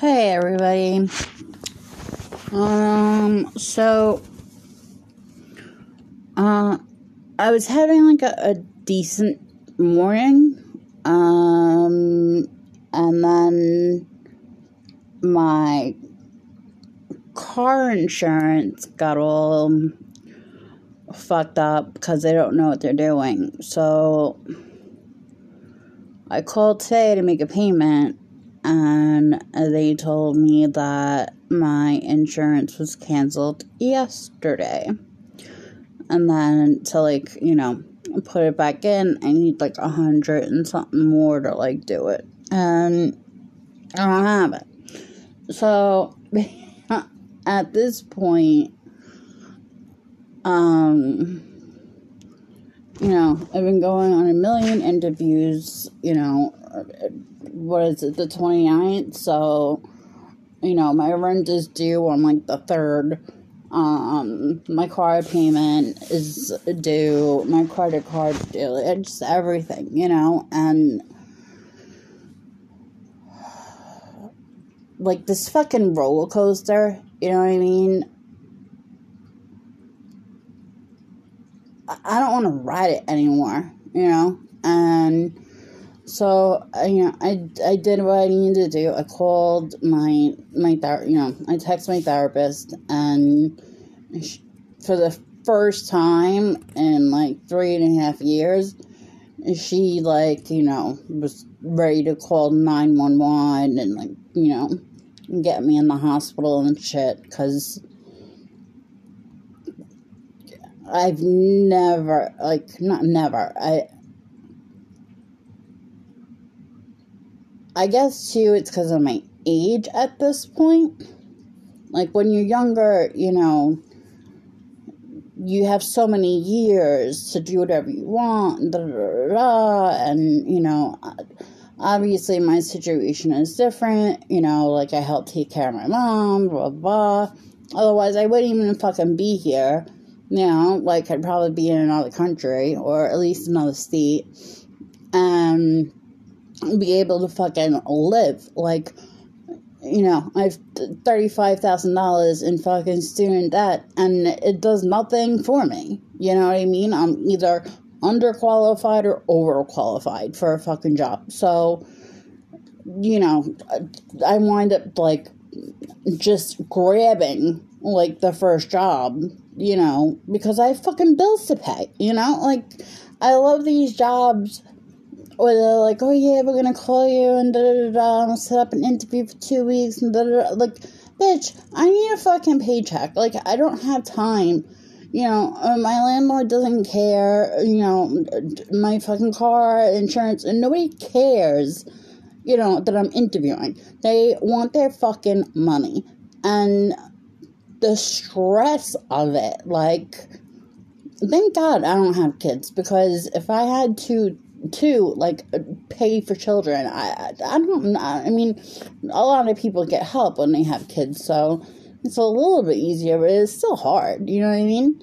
Hey everybody. Um so uh I was having like a, a decent morning. Um and then my car insurance got all fucked up because they don't know what they're doing. So I called today to make a payment and they told me that my insurance was canceled yesterday. And then to like, you know, put it back in, I need like a hundred and something more to like do it. And I don't have it. So at this point, um, you know, I've been going on a million interviews, you know, what is it, the 29th? So, you know, my rent is due on like the 3rd. Um, my car payment is due, my credit card due, it's everything, you know, and like this fucking roller coaster, you know what I mean? I don't want to ride it anymore, you know, and so you know, I, I did what I needed to do. I called my my ther- you know I texted my therapist, and she, for the first time in like three and a half years, she like you know was ready to call nine one one and like you know get me in the hospital and shit because. I've never like not never I I guess too, it's because of my age at this point. Like when you're younger, you know, you have so many years to do whatever you want, and you know, obviously my situation is different. You know, like I help take care of my mom, blah blah. Otherwise, I wouldn't even fucking be here. You know, like I'd probably be in another country or at least another state. Um be able to fucking live. Like, you know, I have $35,000 in fucking student debt and it does nothing for me. You know what I mean? I'm either underqualified or overqualified for a fucking job. So, you know, I wind up like just grabbing like the first job, you know, because I have fucking bills to pay, you know? Like, I love these jobs or they're like, oh yeah, we're gonna call you and da da da set up an interview for two weeks and da da. Like, bitch, I need a fucking paycheck. Like, I don't have time. You know, uh, my landlord doesn't care. You know, my fucking car insurance, and nobody cares. You know that I'm interviewing. They want their fucking money, and the stress of it. Like, thank God I don't have kids because if I had to too like pay for children. I i don't i mean a lot of people get help when they have kids so it's a little bit easier but it's still hard you know what i mean?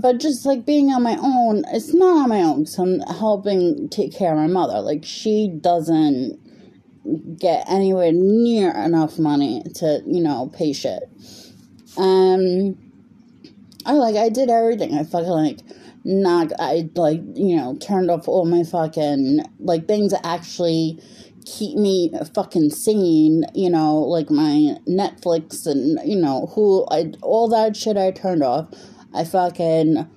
But just like being on my own it's not on my own because i'm helping take care of my mother. Like she doesn't get anywhere near enough money to you know pay shit. Um i like i did everything. I fucking like not I like you know turned off all my fucking like things that actually keep me fucking sane. You know, like my Netflix and you know who I all that shit I turned off. I fucking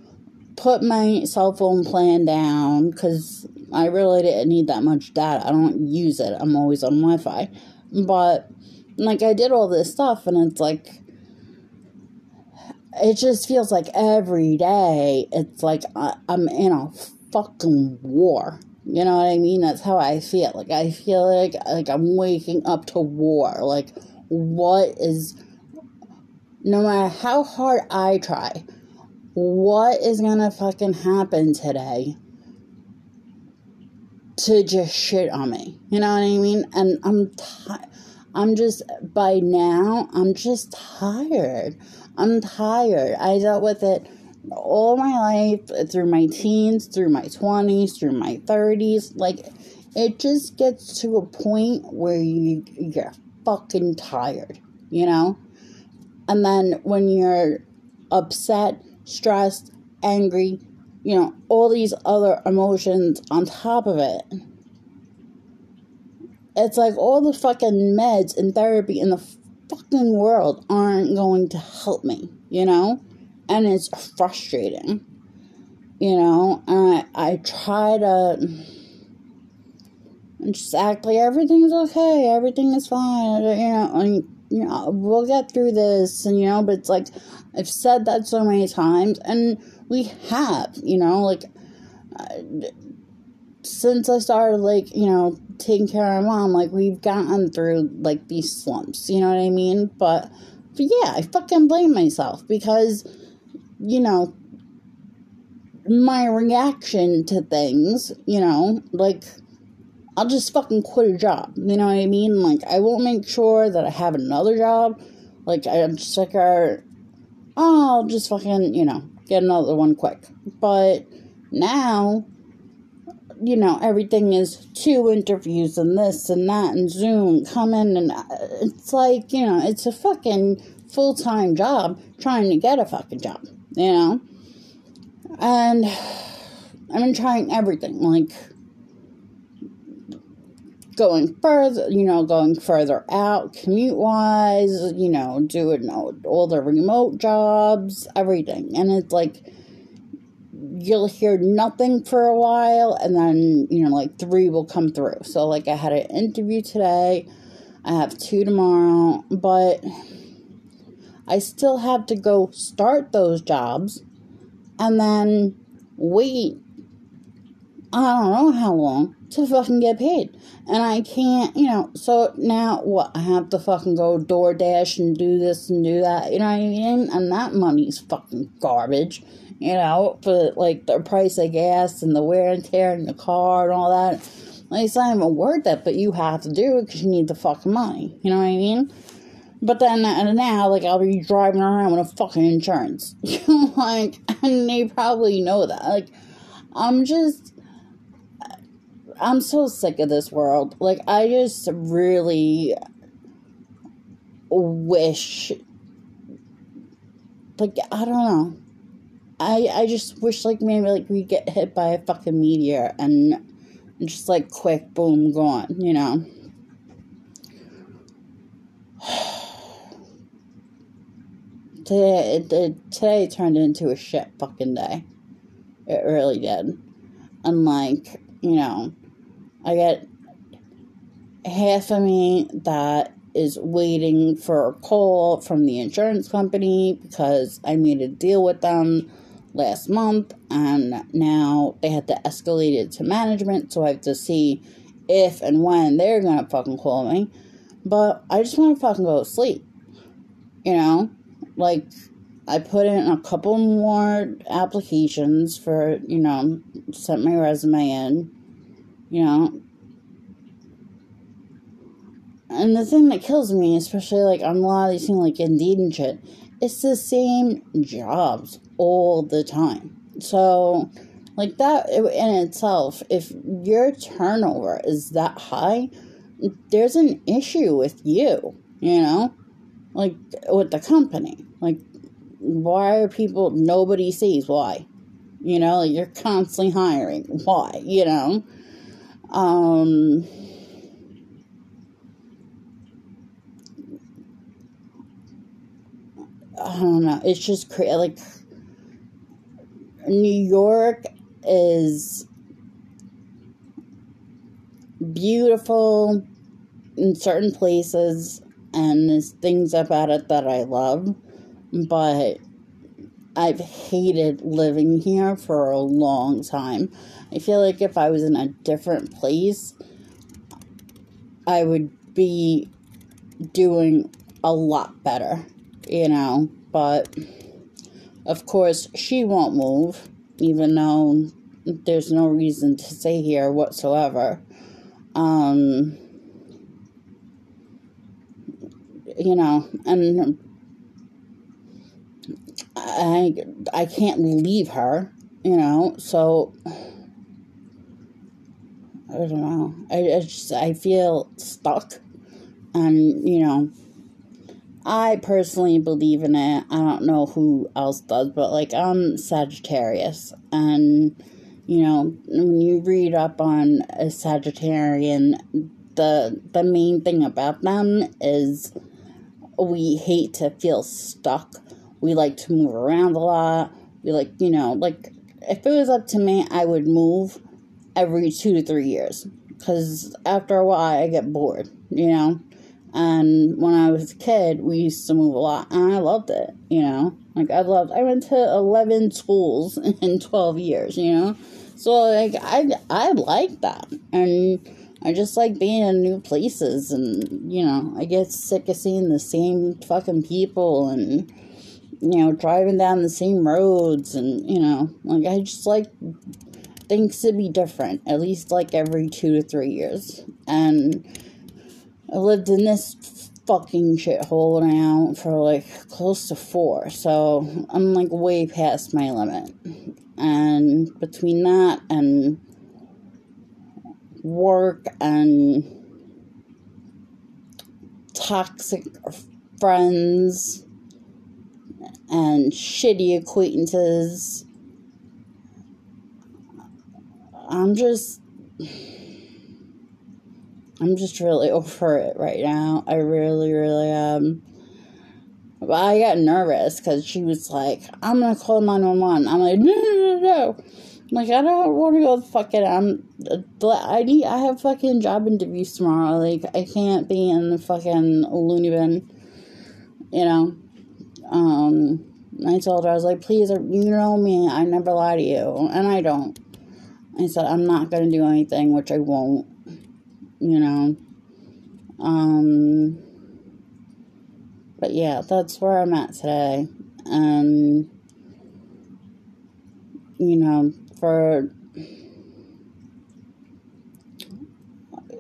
put my cell phone plan down because I really didn't need that much data. I don't use it. I'm always on Wi-Fi, but like I did all this stuff and it's like it just feels like every day it's like uh, I'm in a fucking war. You know what I mean? That's how I feel. Like I feel like like I'm waking up to war. Like what is no matter how hard I try, what is gonna fucking happen today to just shit on me? You know what I mean? And I'm tired. I'm just by now I'm just tired. I'm tired. I dealt with it all my life through my teens, through my 20s, through my 30s. Like, it just gets to a point where you, you're fucking tired, you know? And then when you're upset, stressed, angry, you know, all these other emotions on top of it. It's like all the fucking meds and therapy and the fucking world aren't going to help me, you know? And it's frustrating, you know? And I, I try to like everything's okay, everything is fine, you know? Mean, you know, we'll get through this, and you know, but it's like I've said that so many times, and we have, you know, like uh, since I started, like, you know, taking care of my mom, like, we've gotten through, like, these slumps, you know what I mean? But, but yeah, I fucking blame myself because, you know, my reaction to things, you know, like, I'll just fucking quit a job. You know what I mean? Like, I won't make sure that I have another job. Like, I'm just like, oh, I'll just fucking, you know, get another one quick. But now, you know, everything is two interviews and this and that and Zoom coming and uh, it's like, you know, it's a fucking full time job trying to get a fucking job, you know? And I've been trying everything, like going further, you know, going further out commute wise, you know, doing all the remote jobs, everything. And it's like, you'll hear nothing for a while, and then, you know, like three will come through. So, like, I had an interview today, I have two tomorrow, but I still have to go start those jobs and then wait. I don't know how long to fucking get paid. And I can't, you know, so now what? I have to fucking go DoorDash and do this and do that, you know what I mean? And that money's fucking garbage, you know, for like the price of gas and the wear and tear in the car and all that. Like, it's not even worth it, but you have to do it because you need the fucking money, you know what I mean? But then now, like, I'll be driving around with a fucking insurance. Like, and they probably know that. Like, I'm just I'm so sick of this world. Like, I just really wish. Like, I don't know. I I just wish, like, maybe, like, we get hit by a fucking meteor and just, like, quick, boom, gone, you know? today, it, today turned into a shit fucking day. It really did. And, like, you know, I get half of me that is waiting for a call from the insurance company because I made a deal with them last month and now they had to escalate it to management so I have to see if and when they're gonna fucking call me. But I just wanna fucking go to sleep. You know? Like I put in a couple more applications for, you know, sent my resume in you know. And the thing that kills me, especially like on a lot of these things like Indeed and shit, it's the same jobs all the time. So, like that in itself, if your turnover is that high, there's an issue with you, you know? Like with the company. Like, why are people, nobody sees why? You know, like you're constantly hiring. Why? You know? Um, I don't know. It's just crazy. Like, New York is beautiful in certain places, and there's things about it that I love, but I've hated living here for a long time. I feel like if I was in a different place, I would be doing a lot better, you know. But of course, she won't move, even though there's no reason to stay here whatsoever. Um, you know, and I I can't leave her, you know, so I don't know. I, I just I feel stuck, And, you know, I personally believe in it. I don't know who else does, but like I'm Sagittarius. And, you know, when you read up on a Sagittarian, the the main thing about them is we hate to feel stuck. We like to move around a lot. We like, you know, like if it was up to me, I would move every two to three years. Because after a while, I get bored, you know? And when I was a kid, we used to move a lot, and I loved it, you know? Like, I loved, I went to 11 schools in 12 years, you know? So, like, I, I like that. And I just like being in new places, and, you know, I get sick of seeing the same fucking people and, you know, driving down the same roads, and, you know, like, I just like things to be different, at least like every two to three years. And I lived in this fucking shithole now for like close to four, so I'm like way past my limit. And between that and work and toxic friends and shitty acquaintances I'm just. I'm just really over it right now. I really, really am. But I got nervous because she was like, I'm gonna call 911. I'm like, no, no, no, no. I'm like, I don't want to go fucking. I'm. Uh, I need. I have fucking job interviews tomorrow. Like, I can't be in the fucking loony bin. You know? Um. I told her, I was like, please, you know me. I never lie to you. And I don't. I said, I'm not going to do anything, which I won't, you know. Um, but yeah, that's where I'm at today. And, you know, for,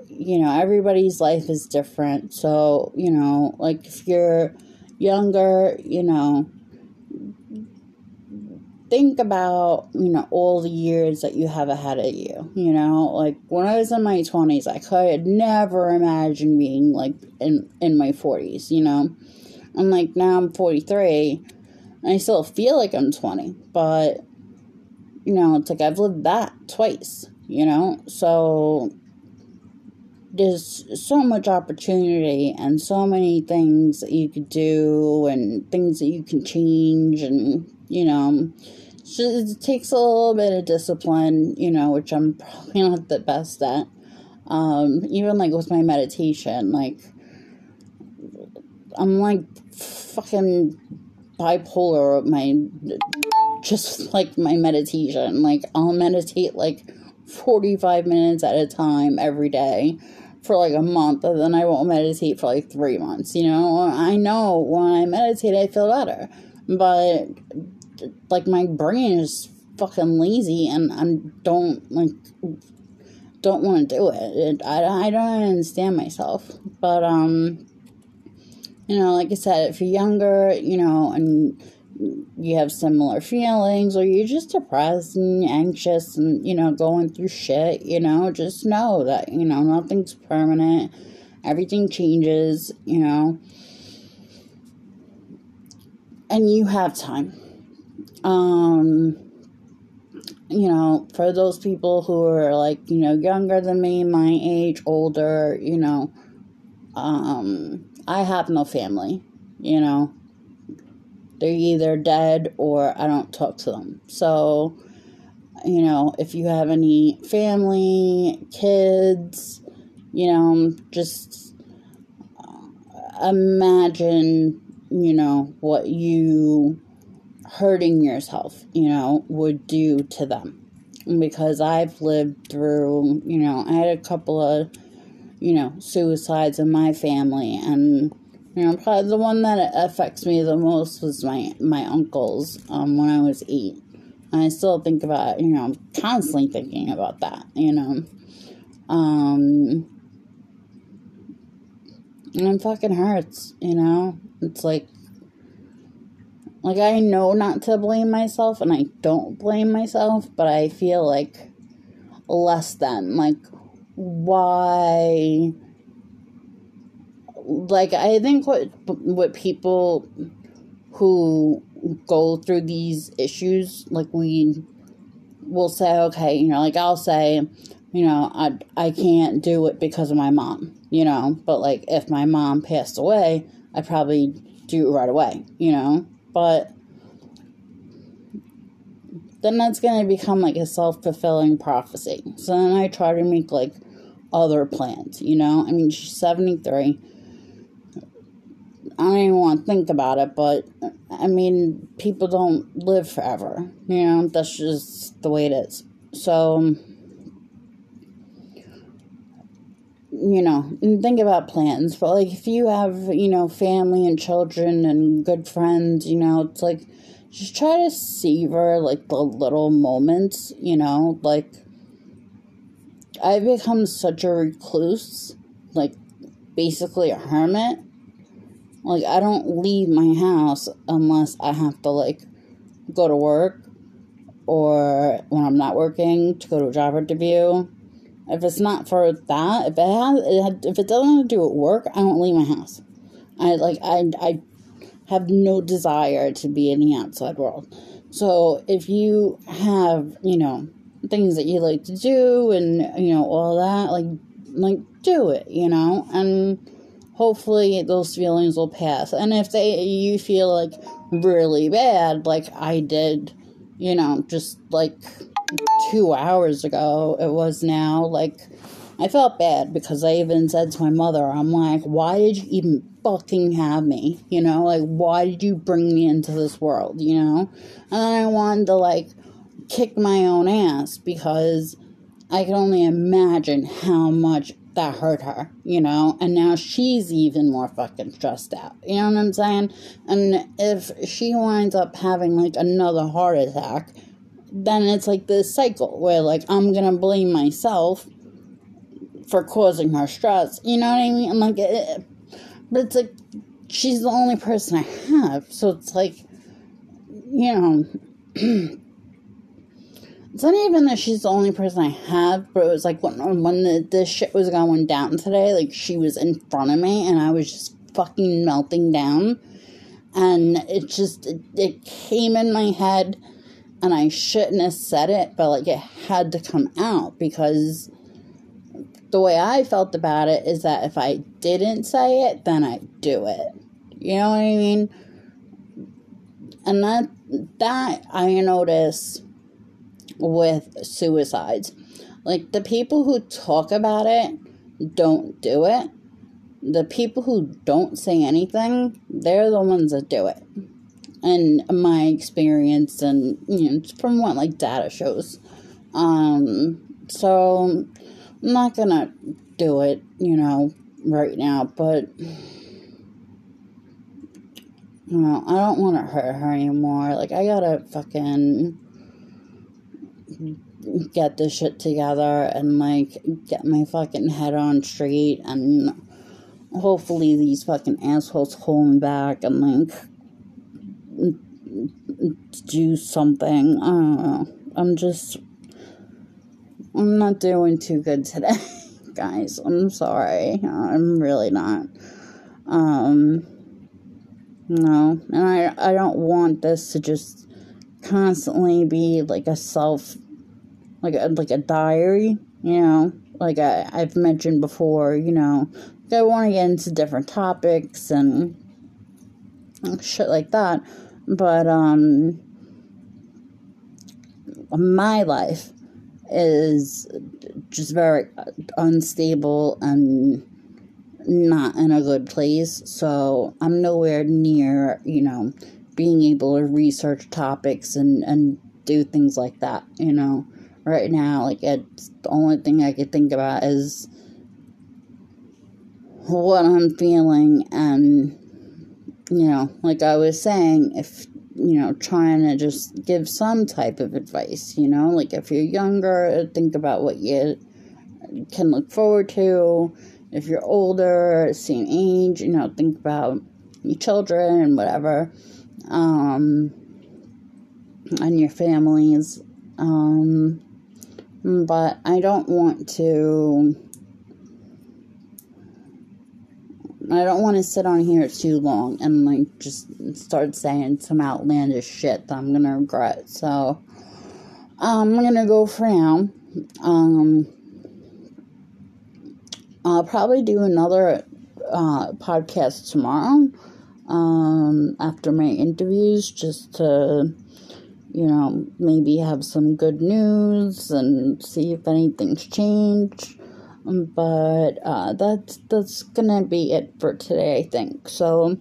you know, everybody's life is different. So, you know, like if you're younger, you know, think about, you know, all the years that you have ahead of you. You know, like when I was in my 20s, I could never imagine being like in, in my 40s, you know. I'm like, now I'm 43, and I still feel like I'm 20, but, you know, it's like I've lived that twice, you know. So there's so much opportunity and so many things that you could do and things that you can change and you know it takes a little bit of discipline you know which i'm probably not the best at. Um even like with my meditation like i'm like fucking bipolar with my just like my meditation. Like i'll meditate like 45 minutes at a time every day for like a month and then I won't meditate for like three months. You know, I know when I meditate, I feel better, but like my brain is fucking lazy and I don't like don't want to do it. it. I I don't understand myself, but um, you know, like I said, if you're younger, you know, and you have similar feelings or you're just depressed and anxious and you know going through shit you know just know that you know nothing's permanent. Everything changes you know. And you have time. Um you know for those people who are like you know younger than me my age older you know um i have no family you know they're either dead or I don't talk to them. So, you know, if you have any family, kids, you know, just uh, imagine, you know, what you hurting yourself, you know, would do to them. Because I've lived through, you know, I had a couple of, you know, suicides in my family and you know, probably the one that affects me the most was my my uncle's um, when I was eight. And I still think about, you know, I'm constantly thinking about that, you know. Um, and it fucking hurts, you know. It's like, like I know not to blame myself, and I don't blame myself, but I feel like less than, like, why like I think what what people who go through these issues like we will say okay you know like I'll say you know I I can't do it because of my mom you know? But like if my mom passed away I probably do it right away you know? But then that's going to become like a self-fulfilling prophecy. So then I try to make like other plans you know? I mean she's 73 I don't even want to think about it, but I mean, people don't live forever. You know, that's just the way it is. So, you know, think about plans. But, like, if you have, you know, family and children and good friends, you know, it's like, just try to savor, like, the little moments, you know, like, I've become such a recluse, like, basically a hermit like, I don't leave my house unless I have to, like, go to work or when I'm not working to go to a job interview. If it's not for that, if it has, if it doesn't have to do with work, I don't leave my house. I like I I have no desire to be in the outside world. So if you have you know things that you like to do and you know all that, like like do it, you know, and hopefully those feelings will pass. And if they you feel like really bad, like I did, you know, just like two hours ago, it was now like I felt bad because I even said to my mother, I'm like, why did you even fucking have me? You know, like why did you bring me into this world, you know? And then I wanted to like kick my own ass because I can only imagine how much that hurt her, you know, and now she's even more fucking stressed out. You know what I'm saying? And if she winds up having like another heart attack, then it's like this cycle where like I'm gonna blame myself for causing her stress. You know what I mean? I'm like, it, but it's like she's the only person I have, so it's like, you know. It's not even that she's the only person I have, but it was like when when the, this shit was going down today, like she was in front of me and I was just fucking melting down. And it just, it, it came in my head and I shouldn't have said it, but like it had to come out because the way I felt about it is that if I didn't say it, then I'd do it. You know what I mean? And that, that I notice with suicides. Like the people who talk about it don't do it. The people who don't say anything, they're the ones that do it. And my experience and you know, from what like data shows. Um so I'm not gonna do it, you know, right now, but you know, I don't want to hurt her anymore. Like, I gotta fucking get this shit together and like get my fucking head on straight and hopefully these fucking assholes hold me back and like do something. I don't know. I'm just I'm not doing too good today, guys. I'm sorry. I'm really not. Um no, and I I don't want this to just constantly be like a self like a, like a diary, you know, like I, I've mentioned before, you know, I want to get into different topics and shit like that, but um, my life is just very unstable and not in a good place, so I'm nowhere near, you know, being able to research topics and, and do things like that, you know right now. Like, it's the only thing I could think about is what I'm feeling, and you know, like I was saying, if you know, trying to just give some type of advice, you know, like if you're younger, think about what you can look forward to. If you're older, same age, you know, think about your children and whatever, um, and your families. Um, but I don't want to I don't want to sit on here too long and like just start saying some outlandish shit that I'm gonna regret. So I'm gonna go for now. Um, I'll probably do another uh, podcast tomorrow um, after my interviews just to, you know, maybe have some good news and see if anything's changed. But uh, that's that's gonna be it for today, I think. So,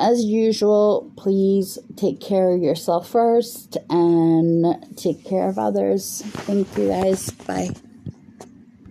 as usual, please take care of yourself first and take care of others. Thank you, guys. Bye.